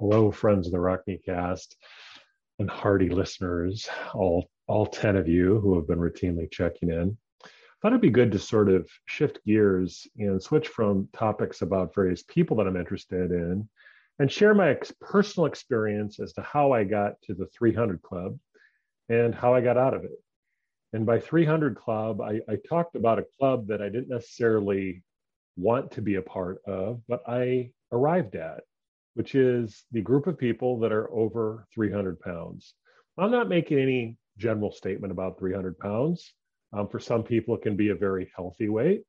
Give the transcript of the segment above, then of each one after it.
Hello, friends of the Rockne Cast and hardy listeners, all all 10 of you who have been routinely checking in. I Thought it'd be good to sort of shift gears and switch from topics about various people that I'm interested in and share my ex- personal experience as to how I got to the 300 Club and how I got out of it. And by 300 Club, I, I talked about a club that I didn't necessarily want to be a part of, but I arrived at which is the group of people that are over 300 pounds. I'm not making any general statement about 300 pounds. Um, for some people, it can be a very healthy weight.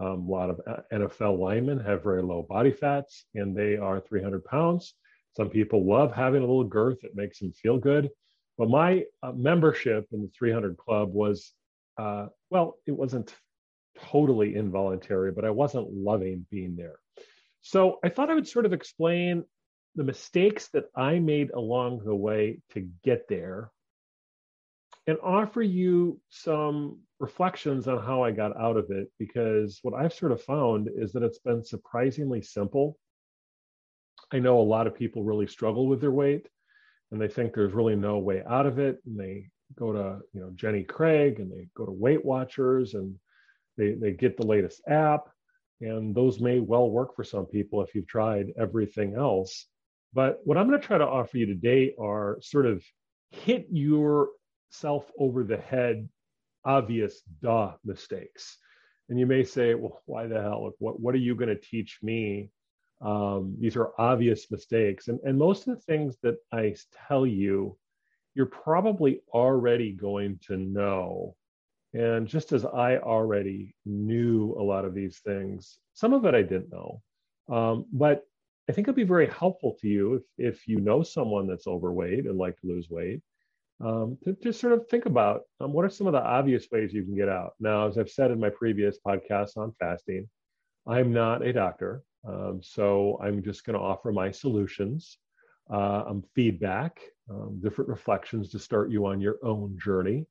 Um, a lot of uh, NFL linemen have very low body fats and they are 300 pounds. Some people love having a little girth, it makes them feel good. But my uh, membership in the 300 Club was, uh, well, it wasn't totally involuntary, but I wasn't loving being there. So I thought I would sort of explain the mistakes that I made along the way to get there and offer you some reflections on how I got out of it. Because what I've sort of found is that it's been surprisingly simple. I know a lot of people really struggle with their weight and they think there's really no way out of it. And they go to, you know, Jenny Craig and they go to Weight Watchers and they, they get the latest app and those may well work for some people if you've tried everything else. But what I'm going to try to offer you today are sort of hit yourself over the head obvious duh mistakes. And you may say, well, why the hell? What, what are you going to teach me? Um, these are obvious mistakes. And, and most of the things that I tell you, you're probably already going to know and just as I already knew a lot of these things, some of it I didn't know. Um, but I think it'd be very helpful to you if, if you know someone that's overweight and like to lose weight, um, to just sort of think about um, what are some of the obvious ways you can get out. Now, as I've said in my previous podcast on fasting, I'm not a doctor. Um, so I'm just going to offer my solutions, uh, feedback, um, different reflections to start you on your own journey.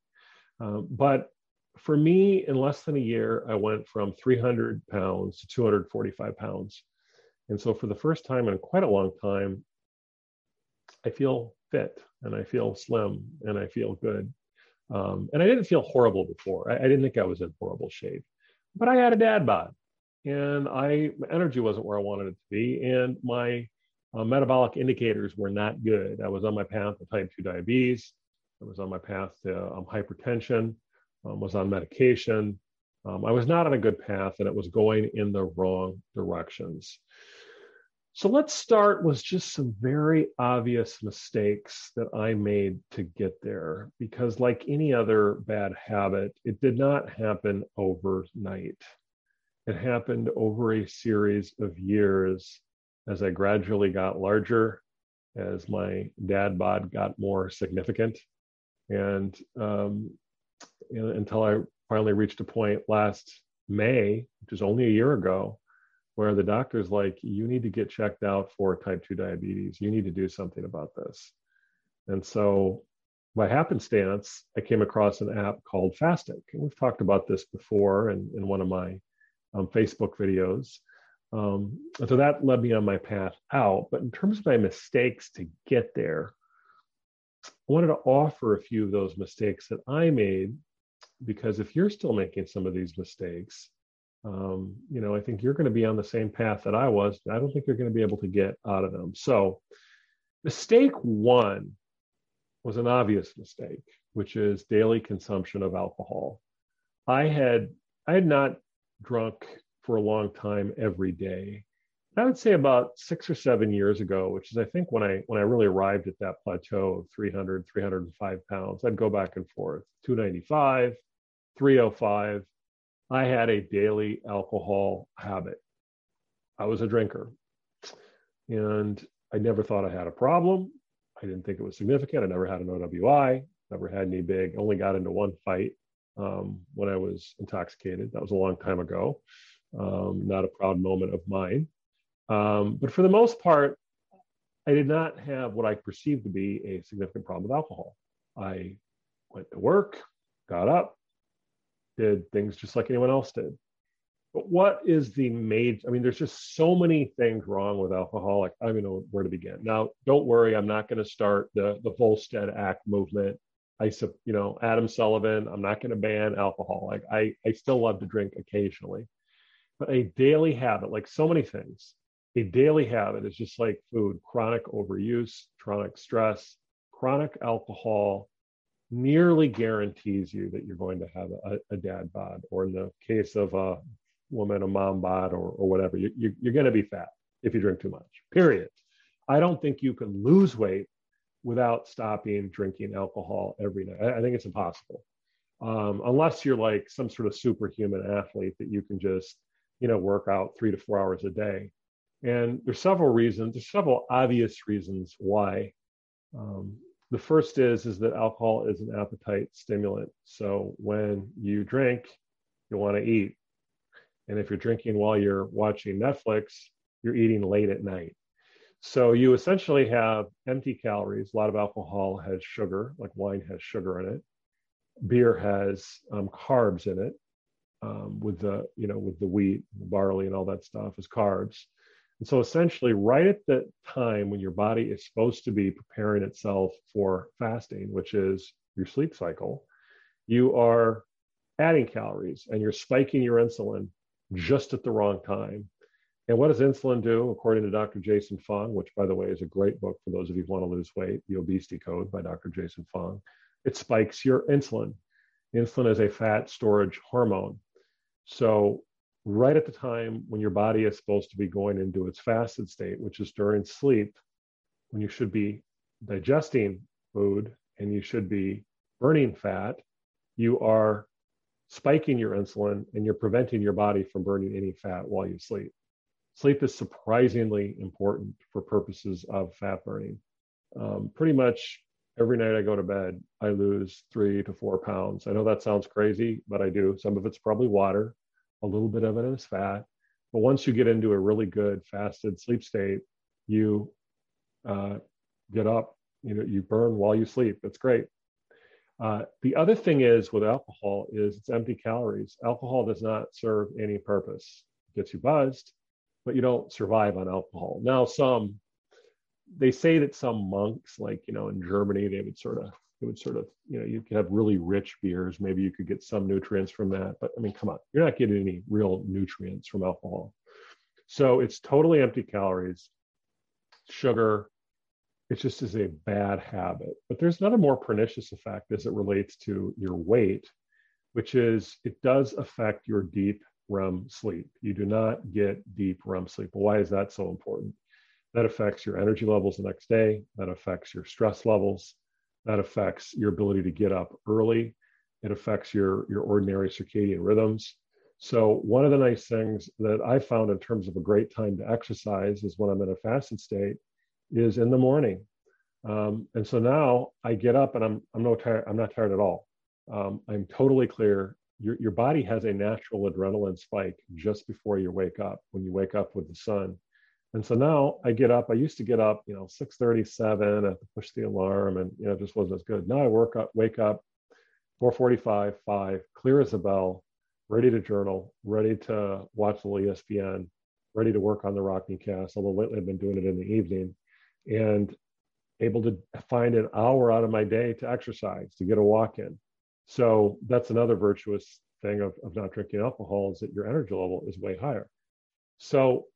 Um, but for me, in less than a year, I went from 300 pounds to 245 pounds. And so, for the first time in quite a long time, I feel fit and I feel slim and I feel good. Um, and I didn't feel horrible before. I, I, didn't think I was in horrible shape, but I had a dad bod and I, my energy wasn't where I wanted it to be. And my uh, metabolic indicators were not good. I was on my path to type 2 diabetes. I was on my path to um, hypertension um, was on medication. Um, I was not on a good path and it was going in the wrong directions. So let's start with just some very obvious mistakes that I made to get there. Because, like any other bad habit, it did not happen overnight. It happened over a series of years as I gradually got larger, as my dad bod got more significant. And um, until I finally reached a point last May, which is only a year ago, where the doctor's like, you need to get checked out for type 2 diabetes. You need to do something about this. And so, by happenstance, I came across an app called Fastic. And we've talked about this before in, in one of my um, Facebook videos. Um, and so that led me on my path out. But in terms of my mistakes to get there, I wanted to offer a few of those mistakes that I made because if you're still making some of these mistakes, um, you know, I think you're going to be on the same path that I was. I don't think you're going to be able to get out of them. So, mistake one was an obvious mistake, which is daily consumption of alcohol. I had I had not drunk for a long time every day. I would say about six or seven years ago, which is I think when I when I really arrived at that plateau of 300, 305 pounds, I'd go back and forth, 295, 305. I had a daily alcohol habit. I was a drinker. and I never thought I had a problem. I didn't think it was significant. I never had an OWI, never had any big, only got into one fight um, when I was intoxicated. That was a long time ago. Um, not a proud moment of mine. Um, but for the most part, I did not have what I perceived to be a significant problem with alcohol. I went to work, got up, did things just like anyone else did. But what is the major? I mean, there's just so many things wrong with alcohol. Like, I don't know where to begin. Now, don't worry, I'm not going to start the the Volstead Act movement. I, you know, Adam Sullivan. I'm not going to ban alcohol. Like, I I still love to drink occasionally, but a daily habit, like so many things, a daily habit is just like food: chronic overuse, chronic stress, chronic alcohol nearly guarantees you that you're going to have a, a dad bod, or in the case of a woman, a mom bod, or, or whatever, you, you, you're going to be fat if you drink too much, period. I don't think you can lose weight without stopping drinking alcohol every night. I, I think it's impossible. Um, unless you're like some sort of superhuman athlete that you can just, you know, work out three to four hours a day. And there's several reasons, there's several obvious reasons why. Um, the first is is that alcohol is an appetite stimulant. So when you drink, you want to eat. And if you're drinking while you're watching Netflix, you're eating late at night. So you essentially have empty calories. A lot of alcohol has sugar, like wine has sugar in it. Beer has um, carbs in it, um, with the you know with the wheat, the barley, and all that stuff is carbs. And so essentially, right at the time when your body is supposed to be preparing itself for fasting, which is your sleep cycle, you are adding calories and you're spiking your insulin just at the wrong time. And what does insulin do, according to Dr. Jason Fung, which, by the way, is a great book for those of you who want to lose weight, The Obesity Code by Dr. Jason Fung? It spikes your insulin. Insulin is a fat storage hormone. So right at the time when your body is supposed to be going into its fasted state, which is during sleep, when you should be digesting food and you should be burning fat, you are spiking your insulin and you're preventing your body from burning any fat while you sleep. Sleep is surprisingly important for purposes of fat burning. Um, pretty much every night I go to bed, I lose three to four pounds. I know that sounds crazy, but I do. Some of it's probably water, a little bit of it is fat. But once you get into a really good fasted sleep state, you uh, get up, you know, you burn while you sleep. That's great. Uh, the other thing is with alcohol is it's empty calories. Alcohol does not serve any purpose. It gets you buzzed, but you don't survive on alcohol. Now, some they say that some monks, like you know, in Germany, they would sort of it would sort of, you know, you could have really rich beers. Maybe you could get some nutrients from that. But I mean, come on, you're not getting any real nutrients from alcohol. So it's totally empty calories, sugar. It just is a bad habit. But there's another more pernicious effect as it relates to your weight, which is it does affect your deep REM sleep. You do not get deep REM sleep. Why is that so important? That affects your energy levels the next day. That affects your stress levels that affects your ability to get up early. It affects your, your ordinary circadian rhythms. So, one of the nice things that I found in terms of a great time to exercise is when I'm in a fasted state, is in the morning. Um, and so now I get up and I'm I'm no tired. I'm not tired at all. Um, I'm totally clear. Your your body has a natural adrenaline spike just before you wake up when you wake up with the sun. And so now I get up. I used to get up, you know, 6:37. I have to push the alarm, and you know, it just wasn't as good. Now I work up, wake up, 4:45, 5, clear as a bell, ready to journal, ready to watch little ESPN, ready to work on the Rockne cast. Although lately I've been doing it in the evening, and able to find an hour out of my day to exercise, to get a walk in. So that's another virtuous thing of, of not drinking alcohol is that your energy level is way higher. So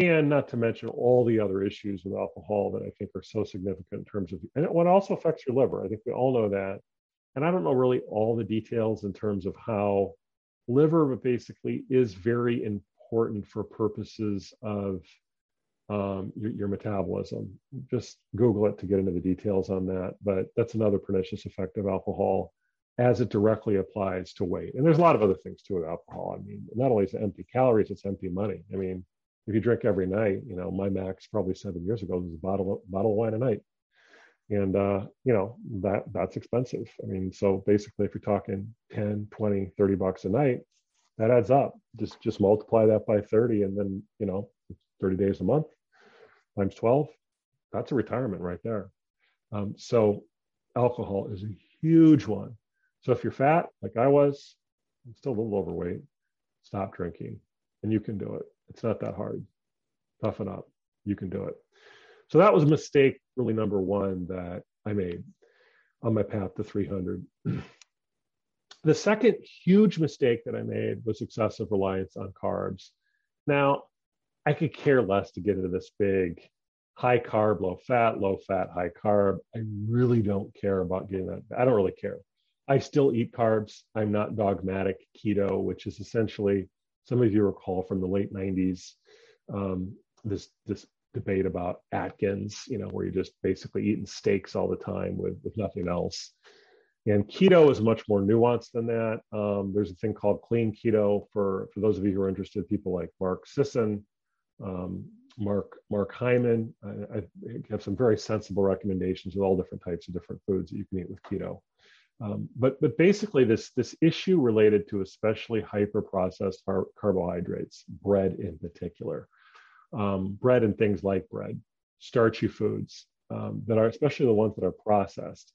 and not to mention all the other issues with alcohol that I think are so significant in terms of, and what also affects your liver. I think we all know that. And I don't know really all the details in terms of how liver basically is very important for purposes of um, your, your, metabolism. Just Google it to get into the details on that. But that's another pernicious effect of alcohol as it directly applies to weight. And there's a lot of other things too with alcohol. I mean, not only is it empty calories, it's empty money. I mean, if you drink every night, you know, my max probably seven years ago was a bottle bottle of wine a night, and uh, you know that that's expensive. I mean, so basically, if you're talking 10, 20, 30 bucks a night, that adds up. Just just multiply that by 30, and then you know, 30 days a month times 12, that's a retirement right there. Um, so alcohol is a huge one. So if you're fat, like I was, I'm still a little overweight, stop drinking, and you can do it. It's not that hard. Toughen up. You can do it. So that was a mistake, really number one that I made on my path to 300. the second huge mistake that I made was excessive reliance on carbs. Now, I could care less to get into this big high carb, low fat, low fat, high carb. I really don't care about getting that. I don't really care. I still eat carbs. I'm not dogmatic keto, which is essentially some of you recall from the late 90s um, this this debate about Atkins, you know, where you're just basically eating steaks all the time with with nothing else. And keto is much more nuanced than that. Um, there's a thing called clean keto for for those of you who are interested. People like Mark Sisson, um, Mark Mark Hyman. I, I, have some very sensible recommendations with all different types of different foods that you can eat with keto. Um, but but basically, this this issue related to especially hyper processed car- carbohydrates, bread in particular, um, bread and things like bread, starchy foods um, that are especially the ones that are processed.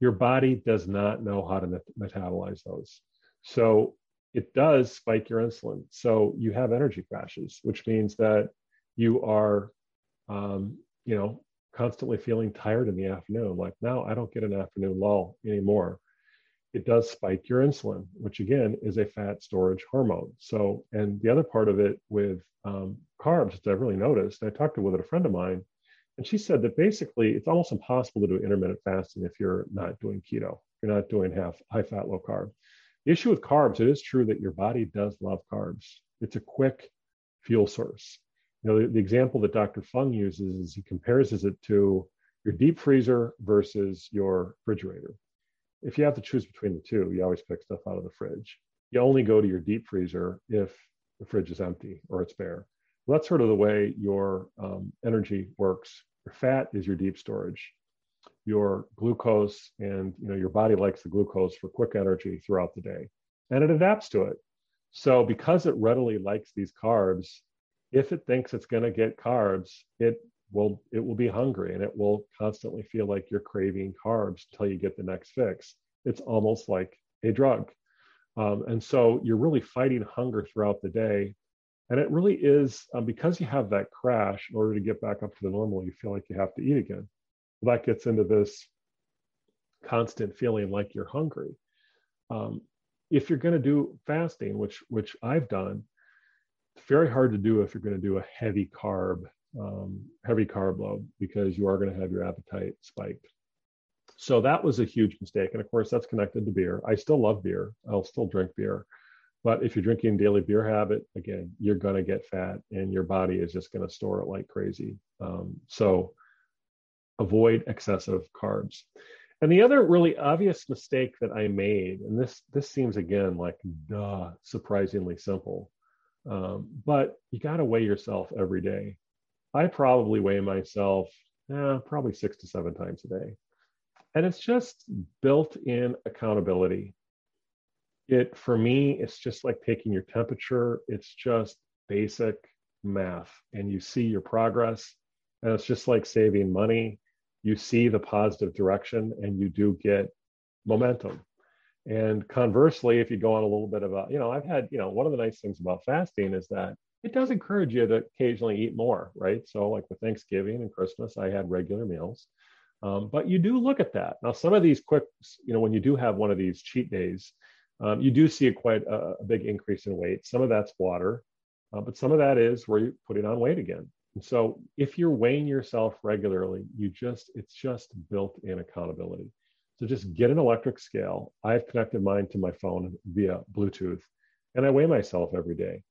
Your body does not know how to met- metabolize those, so it does spike your insulin. So you have energy crashes, which means that you are, um, you know, constantly feeling tired in the afternoon. Like now, I don't get an afternoon lull anymore. It does spike your insulin, which again is a fat storage hormone. So, and the other part of it with um, carbs that I've really noticed, I talked to with a friend of mine, and she said that basically it's almost impossible to do intermittent fasting if you're not doing keto. You're not doing half high fat, low carb. The issue with carbs, it is true that your body does love carbs. It's a quick fuel source. You know, the, the example that Dr. Fung uses is he compares it to your deep freezer versus your refrigerator. If you have to choose between the two, you always pick stuff out of the fridge. You only go to your deep freezer if the fridge is empty or it's bare. Well, that's sort of the way your um, energy works. Your fat is your deep storage your glucose and you know your body likes the glucose for quick energy throughout the day and it adapts to it so because it readily likes these carbs if it thinks it's going to get carbs it will it will be hungry and it will constantly feel like you're craving carbs until you get the next fix. It's almost like a drug. Um, and so you're really fighting hunger throughout the day. And it really is um, because you have that crash in order to get back up to the normal you feel like you have to eat again. That gets into this constant feeling like you're hungry. Um, if you're going to do fasting, which which I've done, very hard to do if you're going to do a heavy carb um, heavy carb load because you are going to have your appetite spiked. So that was a huge mistake, and of course that's connected to beer. I still love beer. I'll still drink beer, but if you're drinking daily beer habit, again, you're going to get fat, and your body is just going to store it like crazy. Um, so avoid excessive carbs. And the other really obvious mistake that I made, and this this seems again like duh, surprisingly simple, um, but you got to weigh yourself every day. I probably weigh myself eh, probably six to seven times a day, and it's just built-in accountability. It for me, it's just like taking your temperature. It's just basic math, and you see your progress, and it's just like saving money you see the positive direction and you do get momentum. And conversely, if you go on a little bit about, you know, I've had, you know, one of the nice things about fasting is that it does encourage you to occasionally eat more, right? So, like with Thanksgiving and Christmas, I had regular meals. Um, but you do look at that. Now, some of these quick, you know, when you do have one of these cheat days, um, you do see a quite a, a, big increase in weight. Some of that's water, uh, but some of that is where you're putting on weight again. And so if you're weighing yourself regularly, you just, it's just built in accountability. So just get an electric scale. I've connected mine to my phone via Bluetooth and I weigh myself every day.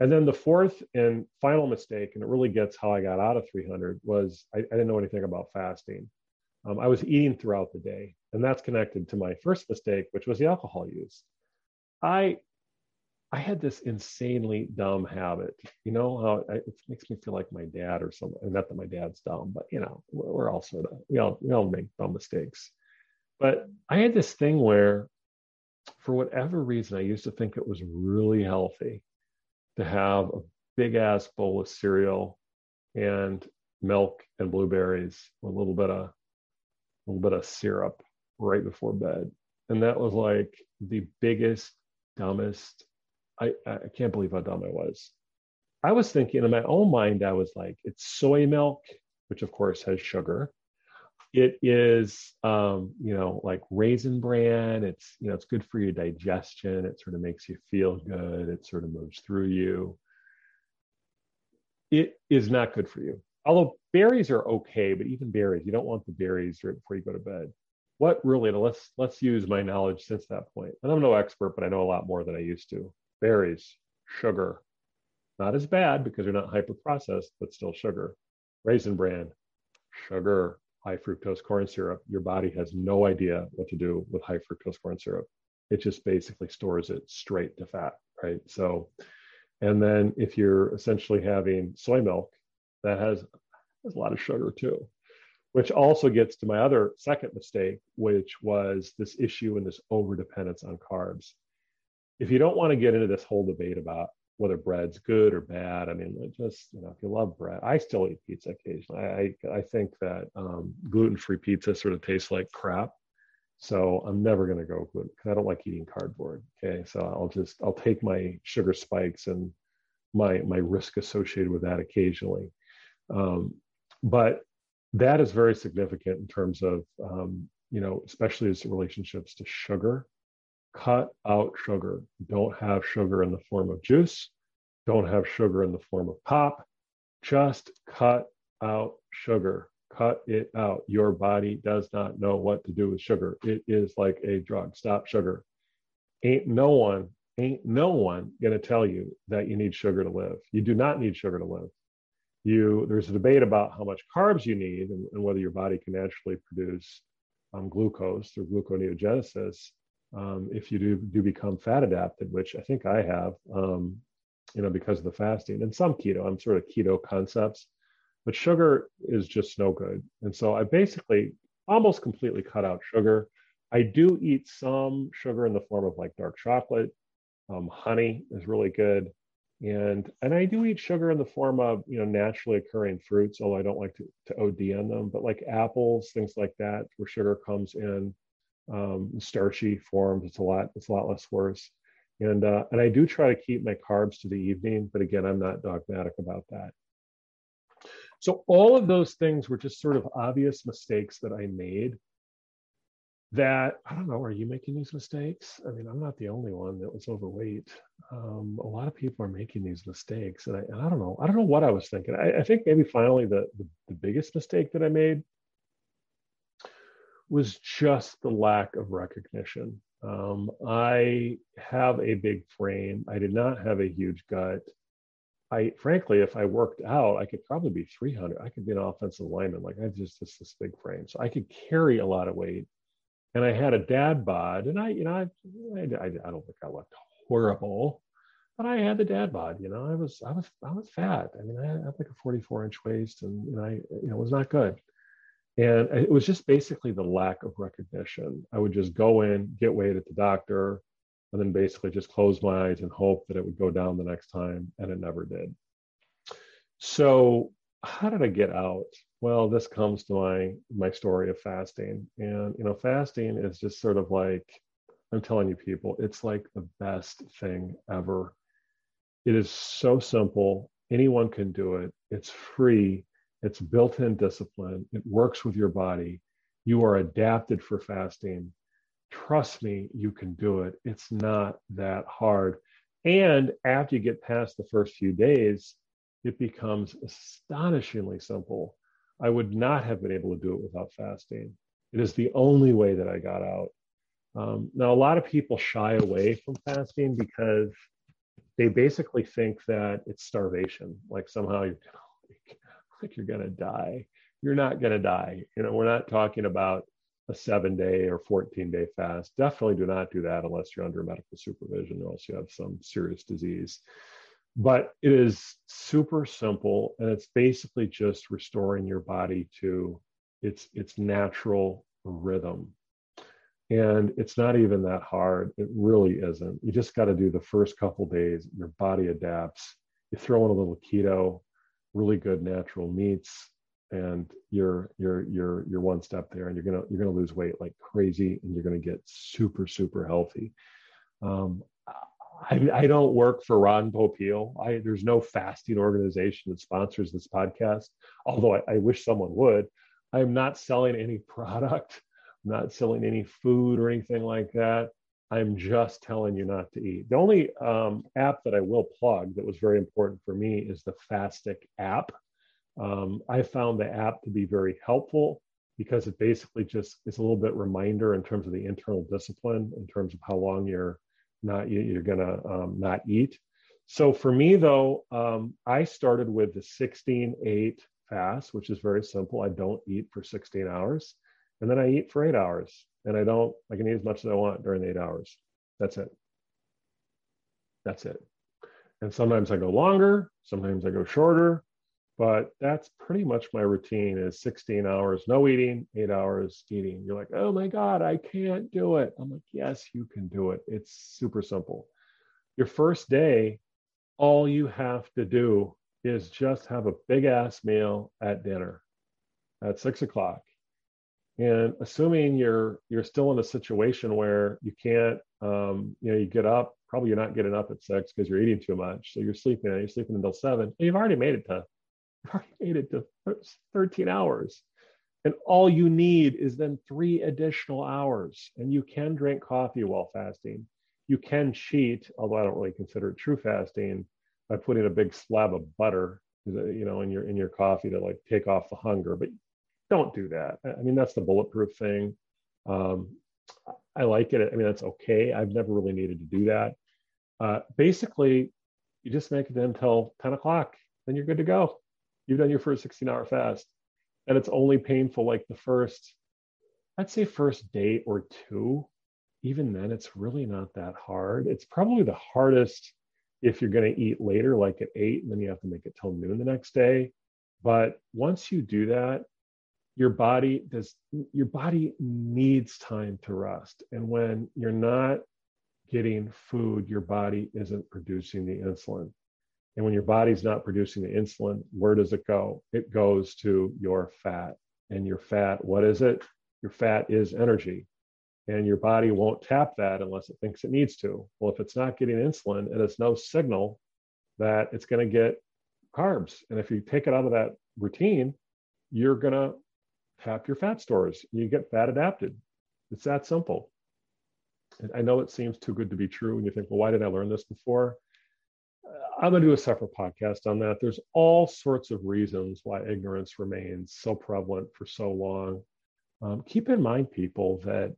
And then the fourth and final mistake, and it really gets how I got out of 300, was I, I didn't know anything about fasting. Um, I was eating throughout the day, and that's connected to my first mistake, which was the alcohol use. I I had this insanely dumb habit. You know how I, it makes me feel like my dad or something. Not that my dad's dumb, but you know, we're all sort of we all we all make dumb mistakes. But I had this thing where, for whatever reason, I used to think it was really healthy to have a big ass bowl of cereal and milk and blueberries, with a little bit of a little bit of syrup right before bed. And that was like the biggest, dumbest. I, I can't believe how dumb I was. I was thinking in my own mind, I was like, it's soy milk, which of course has sugar. It is, um, you know, like raisin bran. It's, you know, it's good for your digestion. It sort of makes you feel good. It sort of moves through you. It is not good for you. Although berries are okay, but even berries, you don't want the berries right before you go to bed. What really? Let's let's use my knowledge since that point. And I'm no expert, but I know a lot more than I used to. Berries, sugar, not as bad because they're not hyper processed, but still sugar. Raisin bran, sugar, high fructose corn syrup. Your body has no idea what to do with high fructose corn syrup. It just basically stores it straight to fat, right? So, and then if you're essentially having soy milk, that has, has a lot of sugar too, which also gets to my other second mistake, which was this issue and this over dependence on carbs. If you don't want to get into this whole debate about whether bread's good or bad, I mean, just you know, if you love bread, I still eat pizza occasionally. I I think that um, gluten-free pizza sort of tastes like crap. So I'm never going to go gluten because I don't like eating cardboard. Okay, so I'll just I'll take my sugar spikes and my my risk associated with that occasionally. Um, but that is very significant in terms of, um, you know, especially as relationships to sugar. Cut out sugar. Don't have sugar in the form of juice. Don't have sugar in the form of pop. Just cut out sugar. Cut it out. Your body does not know what to do with sugar. It is like a drug. Stop sugar. Ain't no one, ain't no one to tell you that you need sugar to live. You do not need sugar to live you there's a debate about how much carbs you need and, and whether your body can naturally produce um, glucose through gluconeogenesis um, if you do do become fat adapted, which I think I have, um, you know, because of the fasting and some keto. I'm sort of keto concepts, but sugar is just no good, and so I basically almost completely cut out sugar. I do eat some sugar in the form of like dark chocolate. Um, honey is really good and and I do eat sugar in the form of you know naturally occurring fruits, although I don't like to, to OD on them. But like apples, things like that, where sugar comes in um, starchy forms, it's a lot it's a lot less worse. And uh, and I do try to keep my carbs to the evening, but again, I'm not dogmatic about that. So all of those things were just sort of obvious mistakes that I made that I don't know, are you making these mistakes? I mean, I'm not the only one that was overweight. Um, a lot of people are making these mistakes, and I, and I don't know. I don't know what I was thinking. I, I think maybe finally the, the, the biggest mistake that I made was just the lack of recognition. Um, I have a big frame. I did not have a huge gut. I frankly, if I worked out, I could probably be 300. I could be an offensive lineman. Like I just just this big frame, so I could carry a lot of weight and I had a dad bod, and I, you know, I, I, I don't think I looked horrible, but I had the dad bod. You know, I was, I was, I was fat. I mean, I had like a 44 inch waist, and, and I, you know, it was not good. And it was just basically the lack of recognition. I would just go in, get weighed at the doctor, and then basically just close my eyes and hope that it would go down the next time, and it never did. So, how did I get out? well this comes to my my story of fasting and you know fasting is just sort of like i'm telling you people it's like the best thing ever it is so simple anyone can do it it's free it's built-in discipline. It works with your body. You are adapted for fasting. Trust me you can do it. It's not that hard. And after you get past the first few days it becomes astonishingly simple. I would not have been able to do it without fasting. It is the only way that I got out. Um, now, a lot of people shy away from fasting because they basically think that it's starvation, like somehow you're like, like you're gonna die. You're not gonna die. You know, we're not talking about a seven day or 14 day fast. Definitely do not do that unless you're under medical supervision or else you have some serious disease. But it is super simple and it's basically just restoring your body to its its natural rhythm. And it's not even that hard. It really isn't. You just got to do the first couple days. Your body adapts. You throw in a little keto, really good natural meats, and you're you're you're you're one step there and you're gonna you're gonna lose weight like crazy and you're gonna get super super healthy. Um, I, I don't work for ron popeil. I, there's no fasting organization that sponsors this podcast although I, I wish someone would. I'm not selling any product i'm not selling any food or anything like that i'm just telling you not to eat the only um, app that i will plug that was very important for me is the fastic app um, I found the app to be very helpful because it basically just is a little bit reminder in terms of the internal discipline, in terms of how long you're not you're gonna um, not eat. So for me though, um, I started with the 16-8 fast, which is very simple. I don't eat for 16 hours, and then I eat for eight hours, and I don't. I can eat as much as I want during the eight hours. That's it. That's it. And sometimes I go longer. Sometimes I go shorter but that's pretty much my routine is 16 hours no eating eight hours eating you're like oh my god i can't do it i'm like yes you can do it it's super simple your first day all you have to do is just have a big ass meal at dinner at six o'clock and assuming you're you're still in a situation where you can't um, you know you get up probably you're not getting up at six because you're eating too much so you're sleeping you're sleeping until seven you've already made it to already made it to 13 hours. And all you need is then three additional hours. And you can drink coffee while fasting. You can cheat, although I don't really consider it true fasting, by putting a big slab of butter, you know, in your in your coffee to like take off the hunger. But don't do that. I mean, that's the bulletproof thing. Um, I like it. I mean, that's okay. I've never really needed to do that. Uh, basically, you just make it until 10 o'clock, then you're good to go you've done your first 16 hour fast and it's only painful like the first i'd say first day or two even then it's really not that hard it's probably the hardest if you're going to eat later like at eight and then you have to make it till noon the next day but once you do that your body does your body needs time to rest and when you're not getting food your body isn't producing the insulin and when your body's not producing the insulin, where does it go? It goes to your fat. And your fat, what is it? Your fat is energy. And your body won't tap that unless it thinks it needs to. Well, if it's not getting insulin and it's no signal that it's going to get carbs, and if you take it out of that routine, you're going to tap your fat stores. You get fat adapted. It's that simple. And I know it seems too good to be true. And you think, well, why did I learn this before? I'm going to do a separate podcast on that. There's all sorts of reasons why ignorance remains so prevalent for so long. Um, keep in mind, people, that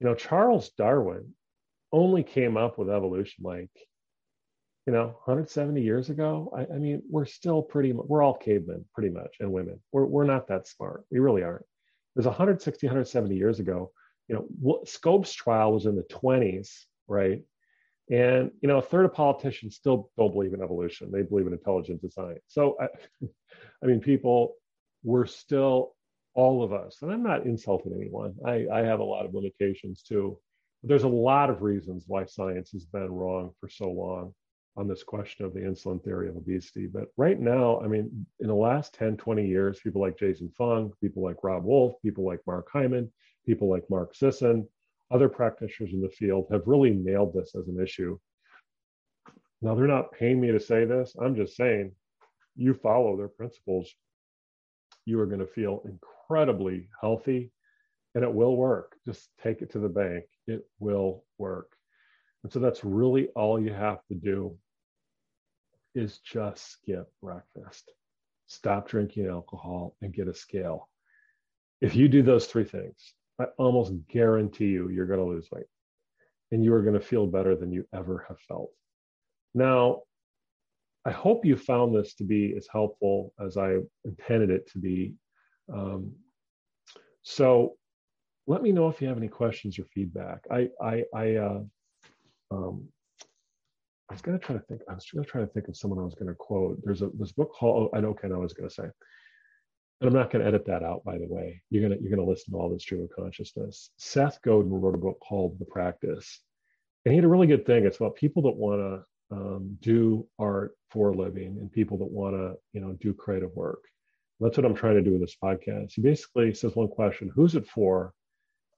you know Charles Darwin only came up with evolution like you know 170 years ago. I, I mean, we're still pretty. We're all cavemen, pretty much, and women. We're we're not that smart. We really aren't. There's 160, 170 years ago. You know, what, Scopes trial was in the 20s, right? And you know, a third of politicians still don't believe in evolution; they believe in intelligent design. So, I, I mean, people, we're still all of us, and I'm not insulting anyone. I, I have a lot of limitations too. There's a lot of reasons why science has been wrong for so long on this question of the insulin theory of obesity. But right now, I mean, in the last 10, 20 years, people like Jason Fung, people like Robb Wolf, people like Mark Hyman, people like Mark Sisson, other practitioners in the field have really nailed this as an issue. Now, they're not paying me to say this. I'm just saying, you follow their principles, you are going to feel incredibly healthy and it will work. Just take it to the bank. It will work. And so that's really all you have to do is just skip breakfast, stop drinking alcohol, and get a scale. If you do those three things, I almost guarantee you, you're going to lose weight and you are going to feel better than you ever have felt. Now, I hope you found this to be as helpful as I intended it to be. Um, so, let me know if you have any questions or feedback. I I I uh, um, I was gonna try to think. I was gonna try to think of someone I was gonna quote. There's a this book called. Oh, I know. I I was gonna say. And I'm not gonna edit that out. By the way, you're gonna you're gonna listen to all this stream of consciousness. Seth Godin wrote a book called The Practice, and he had a really good thing. It's about people that want to um, do art for a living and people that want to you know do creative work. That's what I'm trying to do with this podcast. He basically says one question: Who's it for?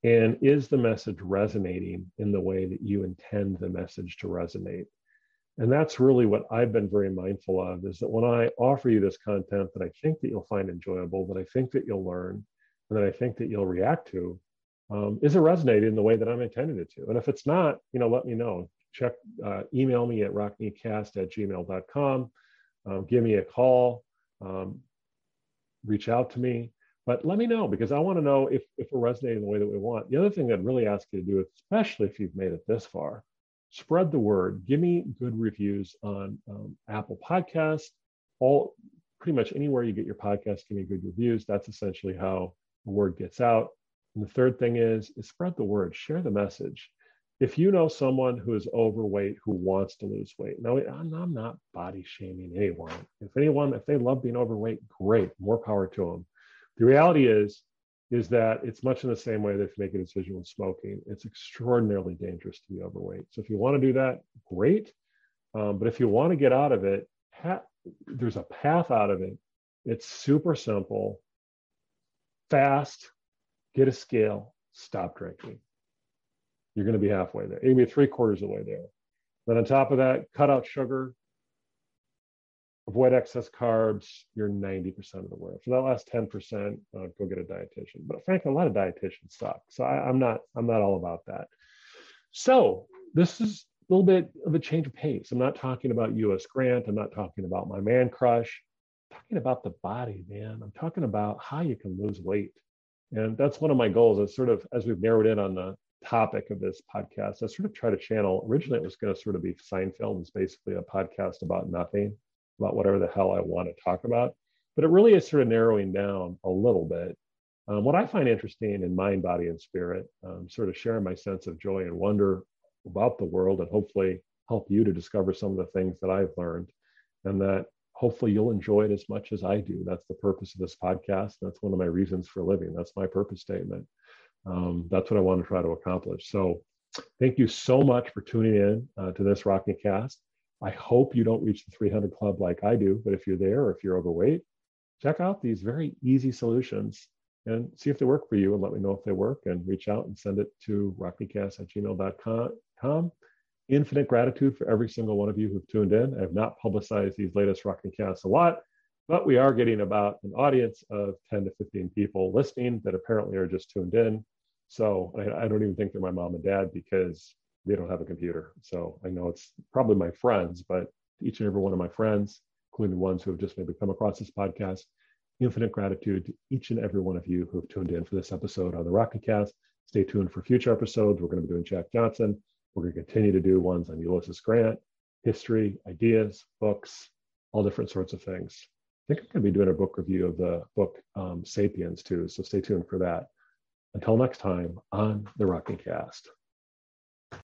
And is the message resonating in the way that you intend the message to resonate? And that's really what I've been very mindful of is that when I offer you this content that I think that you'll find enjoyable, that I think that you'll learn, and that I think that you'll react to, um, is it resonating in the way that I'm intending it to? And if it's not, you know, let me know. Check, uh, email me at rockmecast at gmail.com. Um, give me a call. Um, reach out to me. But let me know because I want to know if, if we're resonating the way that we want. The other thing I'd really ask you to do, especially if you've made it this far, spread the word. Give me good reviews on um, Apple Podcasts, all pretty much anywhere you get your podcast. Give me good reviews. That's essentially how the word gets out. And the third thing is, is spread the word. Share the message. If you know someone who is overweight who wants to lose weight, now I'm not body shaming anyone. If anyone, if they love being overweight, great, more power to them. The reality is, is that it's much in the same way that if you make a decision with smoking, it's extraordinarily dangerous to be overweight. So if you want to do that, great. Um, but if you want to get out of it, ha- there's a path out of it. It's super simple, fast, get a scale, stop drinking. You're going to be halfway there. You're going to be three quarters of the way there. Then on top of that, cut out sugar, avoid excess carbs, you're 90% of the way. For that last 10%, uh, go get a dietitian. But frankly, a lot of dietitians suck. So I, I'm not I'm not all about that. So this is a little bit of a change of pace. I'm not talking about US Grant. I'm not talking about my man crush. I'm talking about the body, man. I'm talking about how you can lose weight. And that's one of my goals is sort of as we've narrowed in on the topic of this podcast, I sort of try to channel. Originally, it was going to sort of be Seinfeld. It's basically a podcast about nothing about whatever the hell I want to talk about. But it really is sort of narrowing down a little bit. Um, what I find interesting in mind, body, and spirit, um, sort of sharing my sense of joy and wonder about the world, and hopefully help you to discover some of the things that I've learned, and that hopefully you'll enjoy it as much as I do. That's the purpose of this podcast. That's one of my reasons for living. That's my purpose statement. Um, that's what I want to try to accomplish. So, thank you so much for tuning in uh, to this Rocky Cast. I hope you don't reach the 300 club like I do, but if you're there or if you're overweight, check out these very easy solutions and see if they work for you and let me know if they work and reach out and send it to rockmecast at gmail.com. Infinite gratitude for every single one of you who've tuned in. I have not publicized these latest Rock Casts a lot, but we are getting about an audience of 10 to 15 people listening that apparently are just tuned in. So I, I don't even think they're my mom and dad because they don't have a computer. So I know it's probably my friends, but each and every one of my friends, including the ones who have just maybe come across this podcast, infinite gratitude to each and every one of you who have tuned in for this episode on the Rocky Cast. Stay tuned for future episodes. We're going to be doing Jack Johnson. We're going to continue to do ones on Ulysses Grant, history, ideas, books, all different sorts of things. I think I'm going to be doing a book review of the book um, Sapiens too. So stay tuned for that. Until next time on the Rocky Cast.